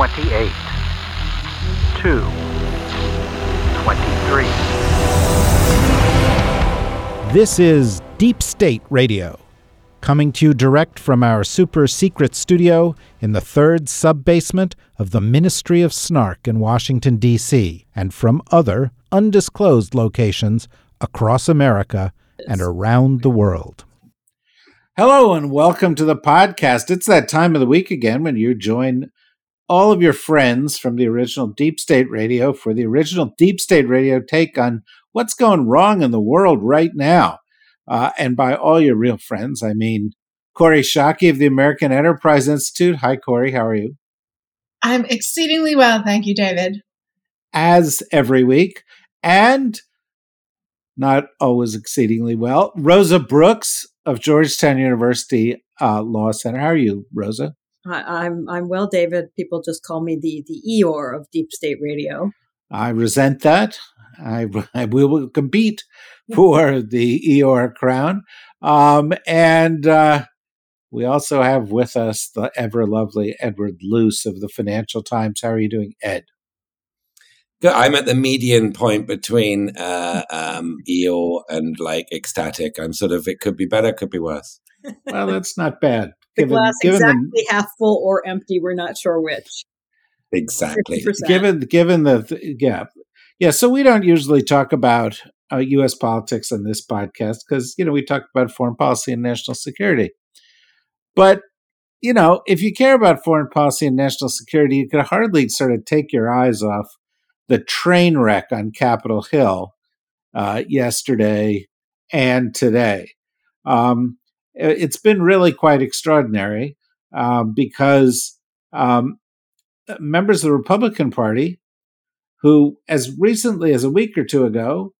twenty-eight, two, twenty-three. This is Deep State Radio, coming to you direct from our super secret studio in the third sub basement of the Ministry of Snark in Washington, D.C., and from other undisclosed locations across America and around the world. Hello, and welcome to the podcast. It's that time of the week again when you join all of your friends from the original Deep State Radio for the original Deep State Radio take on what's going wrong in the world right now. Uh, and by all your real friends, I mean Kori Schake of the American Enterprise Institute. Hi, Kori. How are you? I'm exceedingly well. Thank you, David. As every week. And not always exceedingly well, Rosa Brooks of Georgetown University uh, Law Center. How are you, Rosa? I, am I'm, I'm well, David. People just call me the the Eeyore of Deep State Radio. I resent that. I, I we will compete for the Eeyore crown. Um, and uh, we also have with us the ever lovely Edward Luce of the Financial Times. How are you doing, Ed? Good. I'm at the median point between uh, um, Eeyore and like ecstatic. I'm sort of, it could be better, could be worse. well, that's not bad the given, glass given exactly the, half full or empty. We're not sure which. Exactly. 50%. Given given the yeah yeah. So we don't usually talk about uh, U.S. politics on this podcast because you know we talk about foreign policy and national security. But you know, if you care about foreign policy and national security, you could hardly sort of take your eyes off the train wreck on Capitol Hill uh, yesterday and today. Um, it's been really quite extraordinary um, because um, members of the Republican Party, who as recently as a week or two ago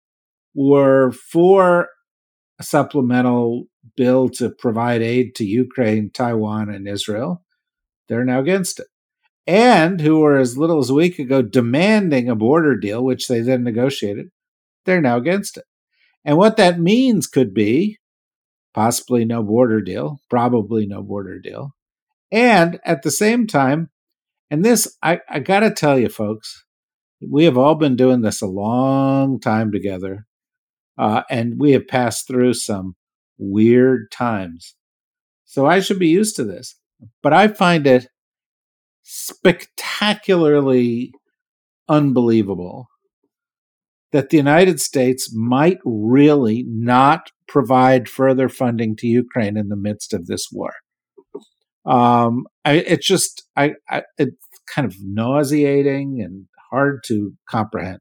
were for a supplemental bill to provide aid to Ukraine, Taiwan, and Israel, they're now against it. And who were as little as a week ago demanding a border deal, which they then negotiated, they're now against it. And what that means could be possibly no border deal, probably no border deal. And at the same time, and this, I, I got to tell you, folks, we have all been doing this a long time together, uh, and we have passed through some weird times. So I should be used to this. But I find it spectacularly unbelievable that the United States might really not provide further funding to Ukraine in the midst of this war. Um, I, it's just I, I, it's kind of nauseating and hard to comprehend.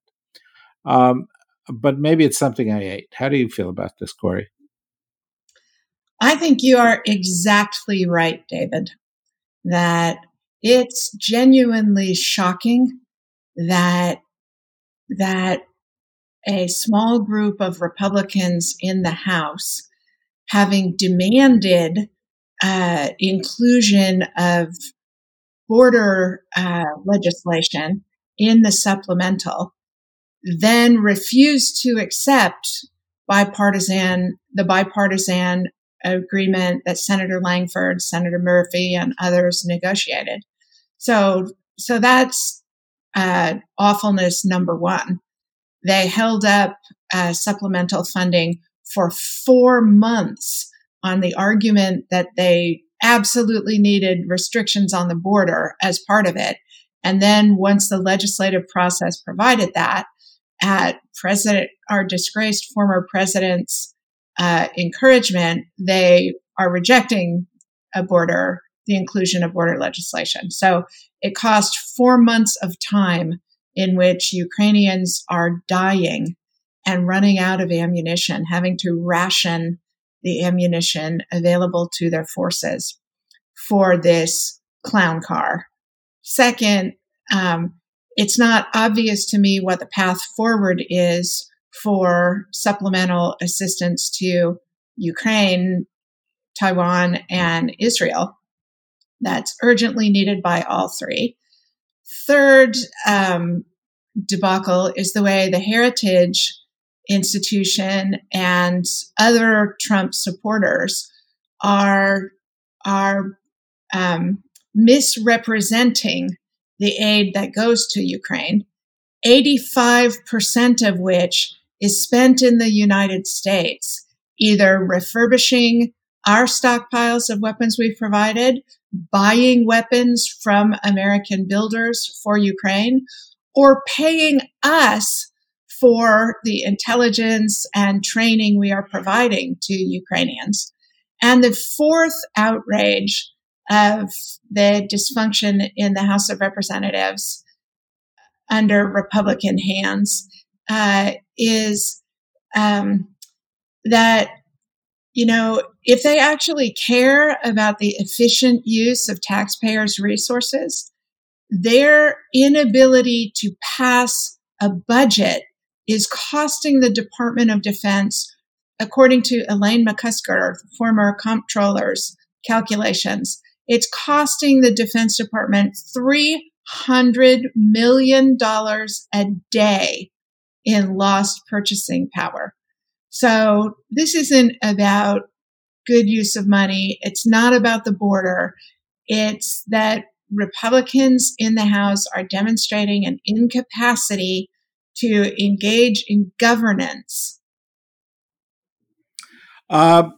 Um, but maybe it's something I ate. How do you feel about this, Kori? I think you are exactly right, David, that it's genuinely shocking that that a small group of Republicans in the House, having demanded uh, inclusion of border uh, legislation in the supplemental, then refused to accept bipartisan the bipartisan agreement that Senator Lankford, Senator Murphy, and others negotiated. So, so that's uh, awfulness number one. They held up uh, supplemental funding for four months on the argument that they absolutely needed restrictions on the border as part of it. And then once the legislative process provided that, at President, our disgraced former president's uh, encouragement, they are rejecting a border, the inclusion of border legislation. So it cost four months of time in which Ukrainians are dying and running out of ammunition, having to ration the ammunition available to their forces for this clown car. Second, um, it's not obvious to me what the path forward is for supplemental assistance to Ukraine, Taiwan, and Israel. That's urgently needed by all three. Third um, debacle is the way the Heritage Institution and other Trump supporters are are um, misrepresenting the aid that goes to Ukraine, 85% of which is spent in the United States, either refurbishing our stockpiles of weapons we've provided, buying weapons from American builders for Ukraine, or paying us for the intelligence and training we are providing to Ukrainians. And the fourth outrage of the dysfunction in the House of Representatives under Republican hands uh, is um, that you know if they actually care about the efficient use of taxpayers' resources, their inability to pass a budget is costing the Department of Defense, according to Elaine McCusker, former comptroller's calculations, it's costing the Defense Department $300 million a day in lost purchasing power. So this isn't about good use of money. It's not about the border. It's that Republicans in the House are demonstrating an incapacity to engage in governance. Uh,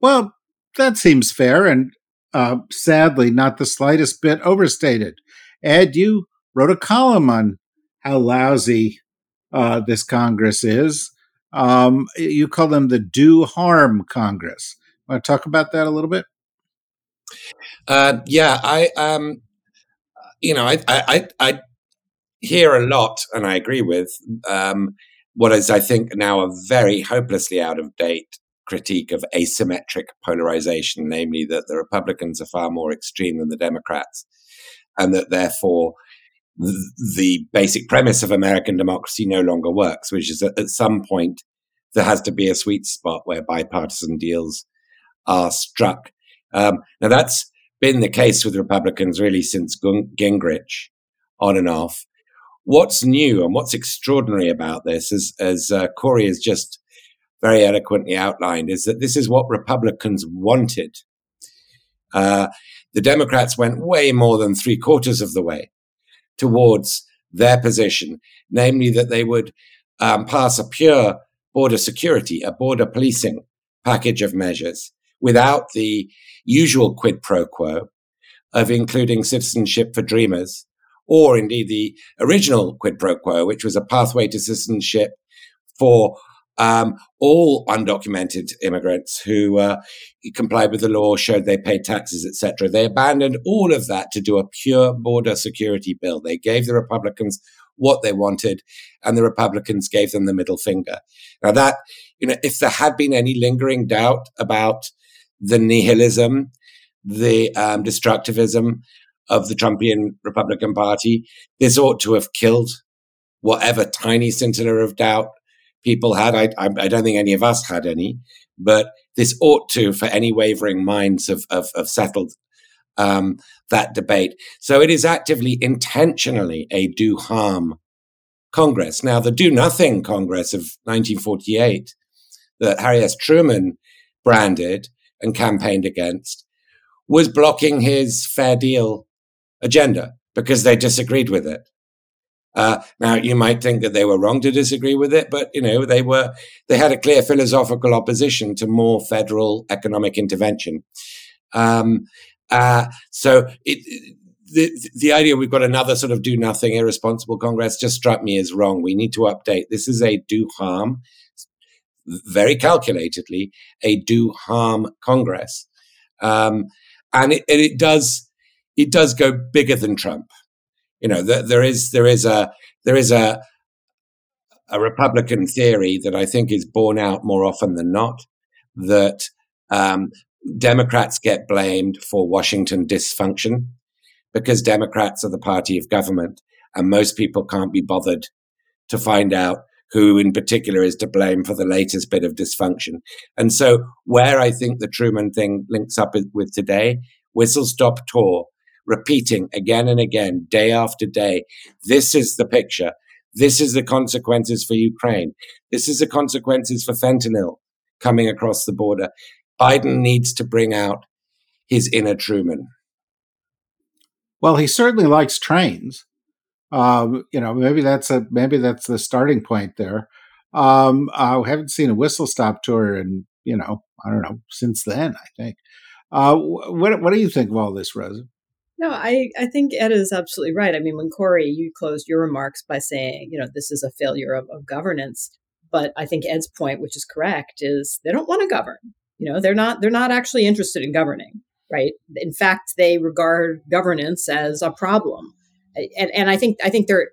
well, that seems fair and uh, sadly not the slightest bit overstated. Ed, you wrote a column on how lousy uh, this Congress is. Um, you call them the do harm Congress. Want to talk about that a little bit? Uh, yeah, I, um, you know, I, I, I hear a lot, and I agree with um, what is, I think, now a very hopelessly out of date critique of asymmetric polarization, namely that the Republicans are far more extreme than the Democrats, and that therefore the basic premise of American democracy no longer works, which is that at some point there has to be a sweet spot where bipartisan deals are struck. Um, now that's been the case with Republicans really since Gingrich, on and off. What's new and what's extraordinary about this, as, as uh, Kori has just very eloquently outlined, is that this is what Republicans wanted. Uh, the Democrats went way more than three quarters of the way towards their position, namely that they would um, pass a pure border security, a border policing package of measures without the usual quid pro quo of including citizenship for dreamers, or indeed the original quid pro quo, which was a pathway to citizenship for um, all undocumented immigrants who uh, complied with the law, showed they paid taxes, etc. They abandoned all of that to do a pure border security bill. They gave the Republicans what they wanted, and the Republicans gave them the middle finger. Now that, you know, if there had been any lingering doubt about the nihilism, the um, destructivism of the Trumpian Republican Party, this ought to have killed whatever tiny scintilla of doubt people had. I, I, I, don't think any of us had any, but this ought to, for any wavering minds, have, have, have settled um, that debate. So it is actively, intentionally a do harm Congress. Now, the do nothing Congress of 1948 that Harry S. Truman branded and campaigned against was blocking his fair deal agenda because they disagreed with it. Uh, now you might think that they were wrong to disagree with it, but you know they were they had a clear philosophical opposition to more federal economic intervention. Um, uh, so it, the the idea we've got another sort of do nothing irresponsible Congress just struck me as wrong. We need to update. This is a do harm, very calculatedly, a do harm Congress, um, and it, it does it does go bigger than Trump. You know, there, there is there is a there is a a Republican theory that I think is borne out more often than not that um, Democrats get blamed for Washington dysfunction because Democrats are the party of government, and most people can't be bothered to find out who in particular is to blame for the latest bit of dysfunction. And so, where I think the Truman thing links up with today, whistle stop tour repeating again and again, day after day. This is the picture. This is the consequences for Ukraine. This is the consequences for fentanyl coming across the border. Biden needs to bring out his inner Truman. Well, he certainly likes trains. Um, you know, maybe that's a maybe that's the starting point there. Um, I haven't seen a whistle stop tour in you know I don't know since then. I think. Uh, what what do you think of all this, Rosa? No, I, I think Ed is absolutely right. I mean, when Kori, you closed your remarks by saying, you know, this is a failure of, of governance. But I think Ed's point, which is correct, is they don't want to govern. You know, they're not they're not actually interested in governing, right? In fact, they regard governance as a problem. And and I think I think they're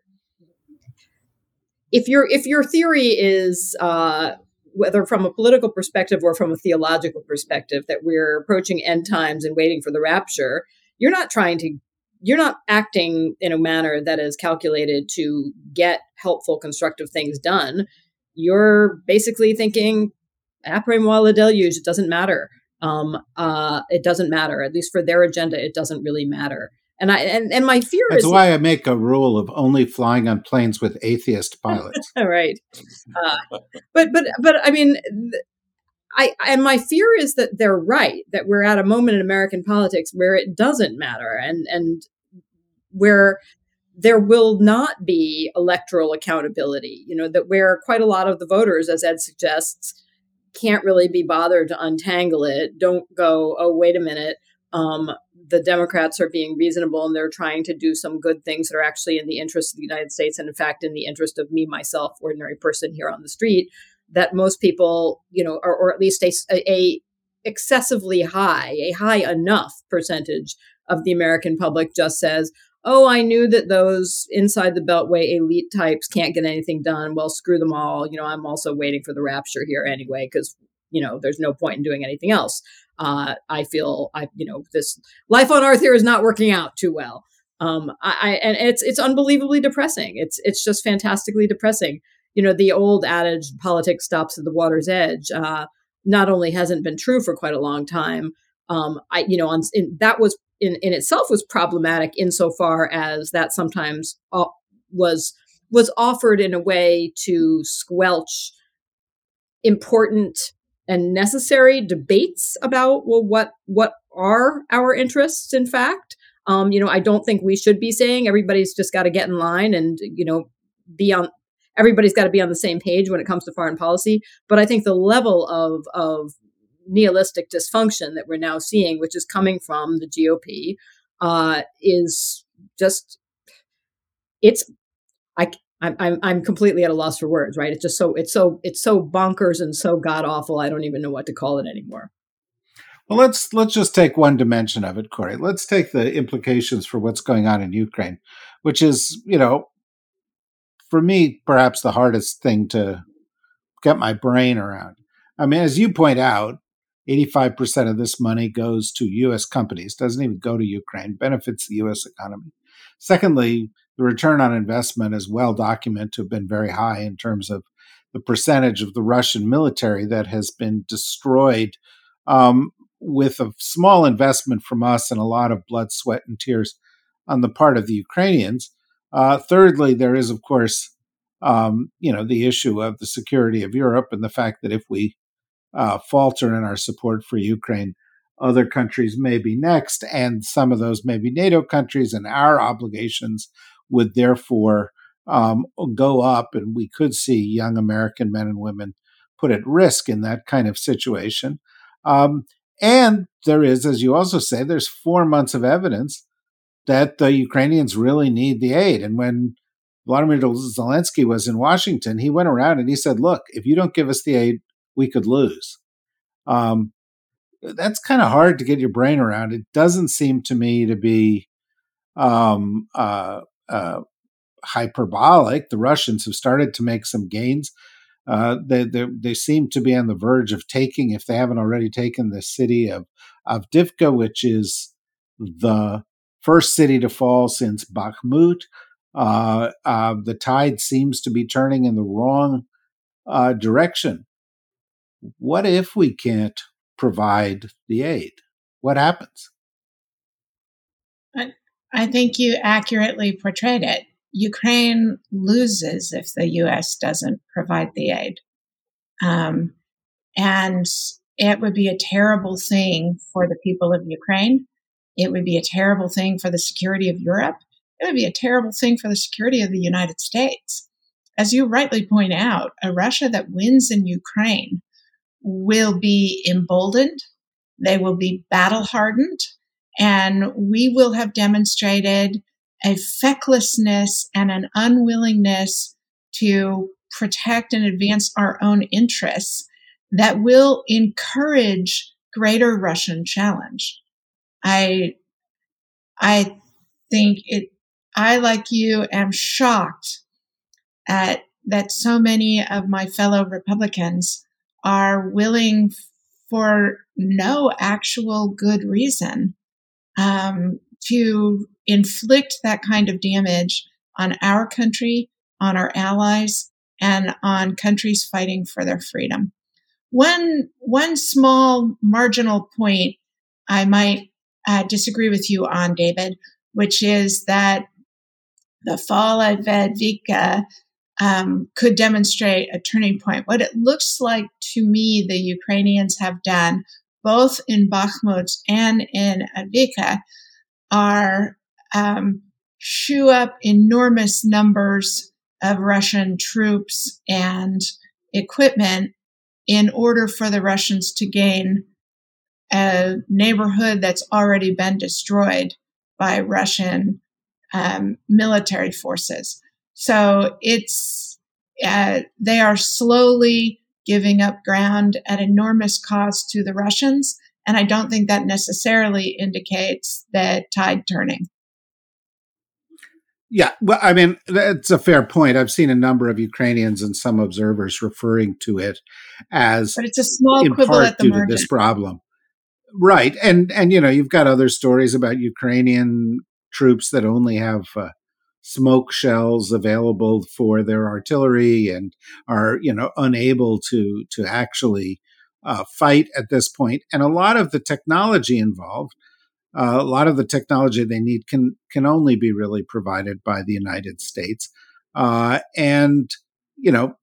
if your if your theory is uh, whether from a political perspective or from a theological perspective that we're approaching end times and waiting for the rapture, you're not trying to you're not acting in a manner that is calculated to get helpful constructive things done you're basically thinking après moi le deluge it doesn't matter um, uh, it doesn't matter at least for their agenda it doesn't really matter and I and, and my fear That's is why I make a rule of only flying on planes with atheist pilots. right. Uh, but but but I mean, I and my fear is that they're right that we're at a moment in American politics where it doesn't matter and and where there will not be electoral accountability you know that where quite a lot of the voters as ed suggests can't really be bothered to untangle it. Don't go oh wait a minute um, the democrats are being reasonable and they're trying to do some good things that are actually in the interest of the united states and in fact in the interest of me myself ordinary person here on the street that most people, you know, or, or at least a, a excessively high, a high enough percentage of the American public just says, oh, I knew that those inside the Beltway elite types can't get anything done. Well, screw them all. You know, I'm also waiting for the rapture here anyway, because, you know, there's no point in doing anything else. Uh, I feel I, you know, this life on earth here is not working out too well. Um, I, I and it's it's unbelievably depressing. It's it's just fantastically depressing you know, the old adage, politics stops at the water's edge, uh, not only hasn't been true for quite a long time, um, I, you know, on, in, that was in, in itself was problematic insofar as that sometimes was was offered in a way to squelch important and necessary debates about well what what are our interests in fact um, you know i don't think we should be saying everybody's just got to get in line and you know be on everybody's got to be on the same page when it comes to foreign policy. But I think the level of of nihilistic dysfunction that we're now seeing, which is coming from the GOP, uh, is just it's I I'm I'm completely at a loss for words. Right? It's just so it's so it's so bonkers and so god awful. I don't even know what to call it anymore. Well, let's let's just take one dimension of it, Kori. Let's take the implications for what's going on in Ukraine, which is, you know, for me perhaps the hardest thing to get my brain around. I mean, as you point out, 85% of this money goes to US companies, doesn't even go to Ukraine, benefits the US economy. Secondly, the return on investment is well documented to have been very high in terms of the percentage of the Russian military that has been destroyed um, with a small investment from us and a lot of blood, sweat, and tears on the part of the Ukrainians. Uh, thirdly, there is, of course, um, you know, the issue of the security of Europe and the fact that if we uh, falter in our support for Ukraine, other countries may be next, and some of those may be NATO countries, and our obligations would therefore um, go up, and we could see young American men and women put at risk in that kind of situation. Um, and there is, as you also say, there's four months of evidence that the Ukrainians really need the aid. And when Vladimir Zelensky was in Washington, he went around and he said, "Look, if you don't give us the aid, we could lose." Um, that's kind of hard to get your brain around. It doesn't seem to me to be um, uh, uh, hyperbolic. The Russians have started to make some gains. Uh, they, they, they seem to be on the verge of taking, if they haven't already taken, the city of Avdiivka, which is the first city to fall since Bakhmut. Uh, uh, the tide seems to be turning in the wrong uh, direction. What if we can't provide the aid? What happens? I, I think you accurately portrayed it. Ukraine loses if the U.S. doesn't provide the aid. Um, and it would be a terrible thing for the people of Ukraine. It would be a terrible thing for the security of Europe. It would be a terrible thing for the security of the United States. As you rightly point out, a Russia that wins in Ukraine will be emboldened, they will be battle hardened, and we will have demonstrated a fecklessness and an unwillingness to protect and advance our own interests that will encourage greater Russian challenge. I, I think it, I, like you, am shocked at that so many of my fellow Republicans are willing for no actual good reason um, to inflict that kind of damage on our country, on our allies, and on countries fighting for their freedom. One, one small marginal point I might uh, disagree with you on, David, which is that the fall of Avdiivka um, could demonstrate a turning point. What it looks like to me, the Ukrainians have done both in Bakhmut and in Avdiivka are um, up enormous numbers of Russian troops and equipment in order for the Russians to gain a neighborhood that's already been destroyed by Russian um, military forces. So it's uh, they are slowly giving up ground at enormous cost to the Russians, and I don't think that necessarily indicates that tide turning. Yeah, well, I mean, that's a fair point. I've seen a number of Ukrainians and some observers referring to it as, but it's a small quibble at the due margin. to this problem, right? And and you know, you've got other stories about Ukrainian troops that only have uh, smoke shells available for their artillery and are you know unable to to actually uh, fight at this point. And a lot of the technology involved uh, a lot of the technology they need can can only be really provided by the United States, uh, and you know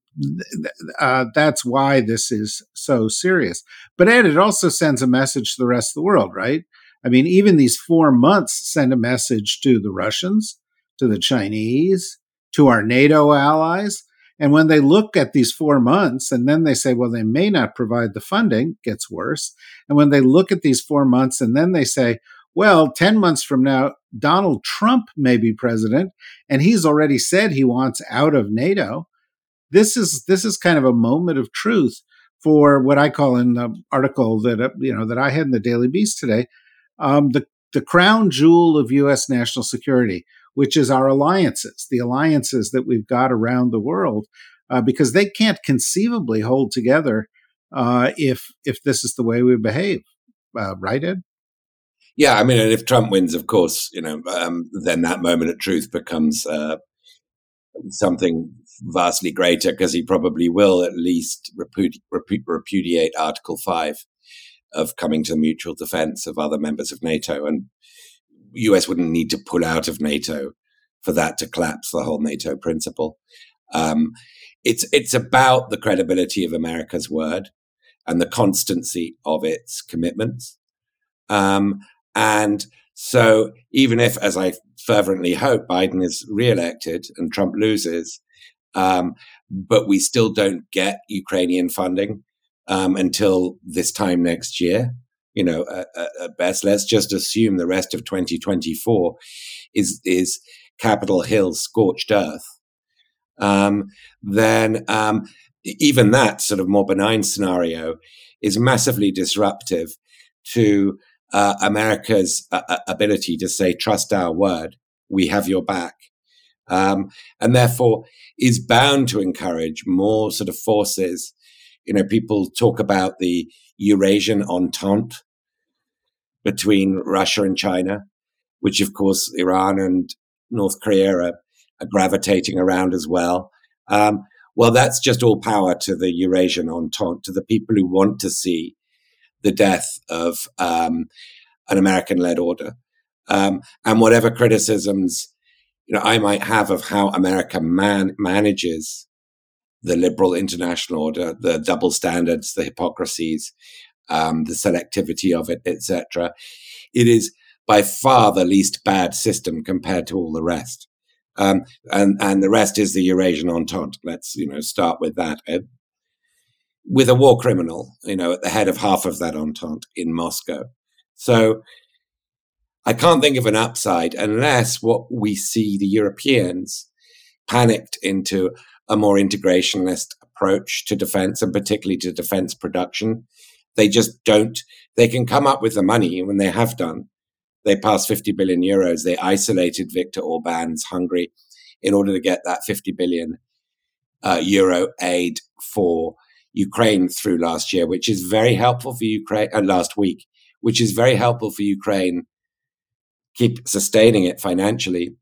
uh, that's why this is so serious. But Ed, it also sends a message to the rest of the world, right? I mean, even these four months send a message to the Russians, to the Chinese, to our NATO allies. And when they look at these four months and then they say, well, they may not provide the funding, gets worse. And when they look at these four months and then they say, well, 10 months from now, Donald Trump may be president, and he's already said he wants out of NATO. This is this is kind of a moment of truth for what I call in the article that uh, you know that I had in the Daily Beast today, um, the the crown jewel of U.S. national security, which is our alliances, the alliances that we've got around the world, uh, because they can't conceivably hold together uh, if if this is the way we behave, uh, right, Ed? Yeah, I mean, and if Trump wins, of course, you know, um, then that moment of truth becomes uh, something vastly greater because he probably will at least repudi- repu- repudiate Article Five of coming to mutual defense of other members of NATO, and US wouldn't need to pull out of NATO for that to collapse the whole NATO principle. Um, it's it's about the credibility of America's word and the constancy of its commitments. Um, and so, even if, as I fervently hope, Biden is reelected and Trump loses, um, but we still don't get Ukrainian funding um, until this time next year, you know, at, at, best, let's just assume the rest of 2024 is is Capitol Hill scorched earth. Um, then um, even that sort of more benign scenario is massively disruptive to uh, America's uh, uh, ability to say, trust our word, we have your back. Um, and therefore is bound to encourage more sort of forces. You know, people talk about the Eurasian entente between Russia and China, which of course Iran and North Korea are, are gravitating around as well. Um, well, that's just all power to the Eurasian entente, to the people who want to see the death of um, an American led order. Um, and whatever criticisms you know I might have of how America man- manages the liberal international order, the double standards, the hypocrisies, um, the selectivity of it, etc. It is by far the least bad system compared to all the rest. Um, and and the rest is the Eurasian Entente. Let's you know start with that. Ed. With a war criminal, you know, at the head of half of that Entente in Moscow. So I can't think of an upside unless what we see the Europeans panicked into a more integrationist approach to defense and particularly to defense production. They just don't, they can come up with the money when they have done they passed 50 billion euros. They isolated Viktor Orban's Hungary in order to get that 50 billion uh, euro aid for Ukraine through last year, which is very helpful for Ukraine, uh, last week, which is very helpful for Ukraine keep sustaining it financially.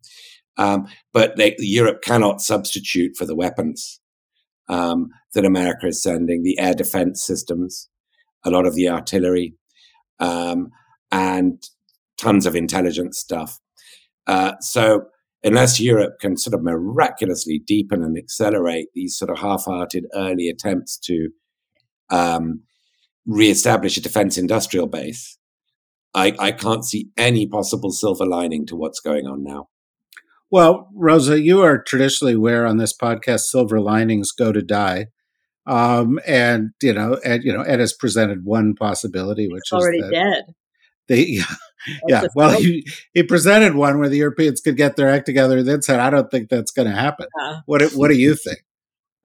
Um, but they, Europe cannot substitute for the weapons um, that America is sending, the air defense systems, a lot of the artillery, um, and tons of intelligence stuff. Uh, so unless Europe can sort of miraculously deepen and accelerate these sort of half-hearted early attempts to um, reestablish a defense industrial base, I, I can't see any possible silver lining to what's going on now. Well, Rosa, you are traditionally where on this podcast silver linings go to die. Um, and you know, Ed, you know, Ed has presented one possibility, which it's already is that dead. They, yeah, yeah. Well, he, he presented one where the Europeans could get their act together, and then said, "I don't think that's going to happen." Yeah. What What do you think?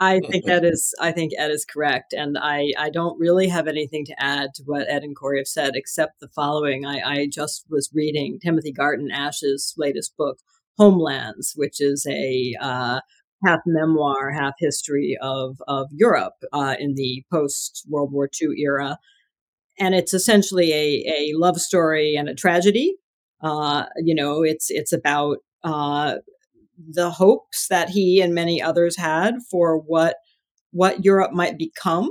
I think that is. I think Ed is correct, and I I don't really have anything to add to what Ed and Kori have said, except the following. I, I just was reading Timothy Garton Ash's latest book, Homelands, which is a uh, half memoir, half history of of Europe uh, in the post World War II era and it's essentially a, a love story and a tragedy. Uh, you know, it's it's about uh, the hopes that he and many others had for what what Europe might become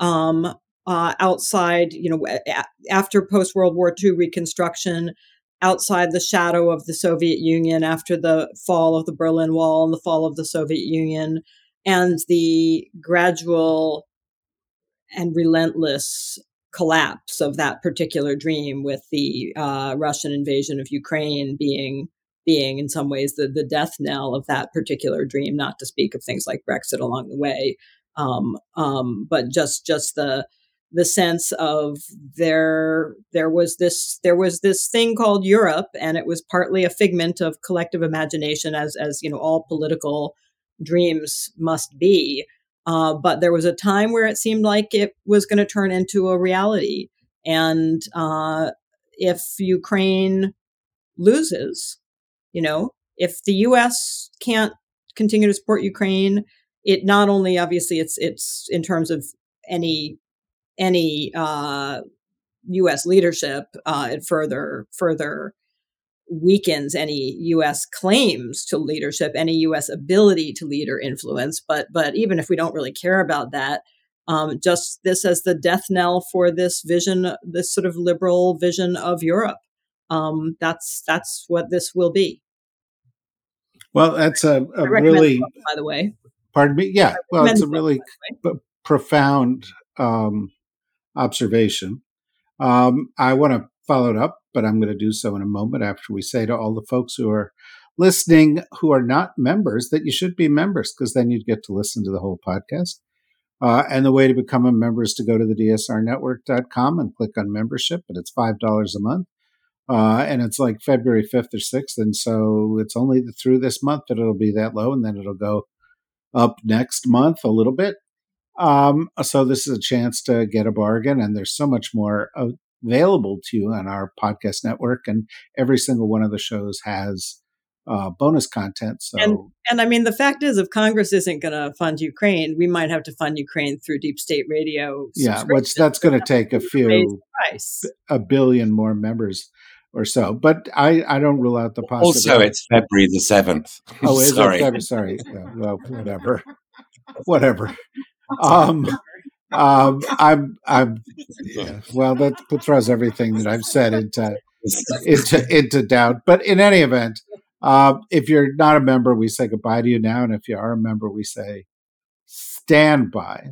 um, uh, outside, you know, after post World War II reconstruction, outside the shadow of the Soviet Union, after the fall of the Berlin Wall and the fall of the Soviet Union, and the gradual and relentless collapse of that particular dream with the uh, Russian invasion of Ukraine being being in some ways the the death knell of that particular dream not to speak of things like Brexit along the way. Um, um, but just just the the sense of there there was this there was this thing called Europe and it was partly a figment of collective imagination as as you know all political dreams must be uh, but there was a time where it seemed like it was going to turn into a reality. And uh, if Ukraine loses, you know, if the U.S. can't continue to support Ukraine, it not only obviously it's it's in terms of any any uh, U.S. leadership, uh, it further further weakens any U.S. claims to leadership, any U.S. ability to lead or influence. But but even if we don't really care about that, um, just this as the death knell for this vision, this sort of liberal vision of Europe. Um, that's that's what this will be. Well, that's a, a really, book, by the way. Pardon me. Yeah. Well, it's a really profound um, observation. Um, I want to follow it up, but I'm going to do so in a moment after we say to all the folks who are listening who are not members that you should be members because then you'd get to listen to the whole podcast. Uh, and the way to become a member is to go to the dsrnetwork.com and click on membership, but it's $5 a month. Uh, and it's like February 5th or 6th. And so it's only through this month that it'll be that low, and then it'll go up next month a little bit. Um, so this is a chance to get a bargain, and there's so much more available to you on our podcast network, and every single one of the shows has uh, bonus content. So, and, and I mean, the fact is, if Congress isn't going to fund Ukraine, we might have to fund Ukraine through deep state radio. Yeah, which that's going to take a few, a billion more members or so. But I, I don't rule out the possibility. Also, it's February the seventh. Oh, is sorry. It sorry. Yeah, well, whatever, whatever. Um, um, I'm, I'm. Yeah, well, that throws everything that I've said into into into doubt. But in any event, uh, if you're not a member, we say goodbye to you now, and if you are a member, we say stand by.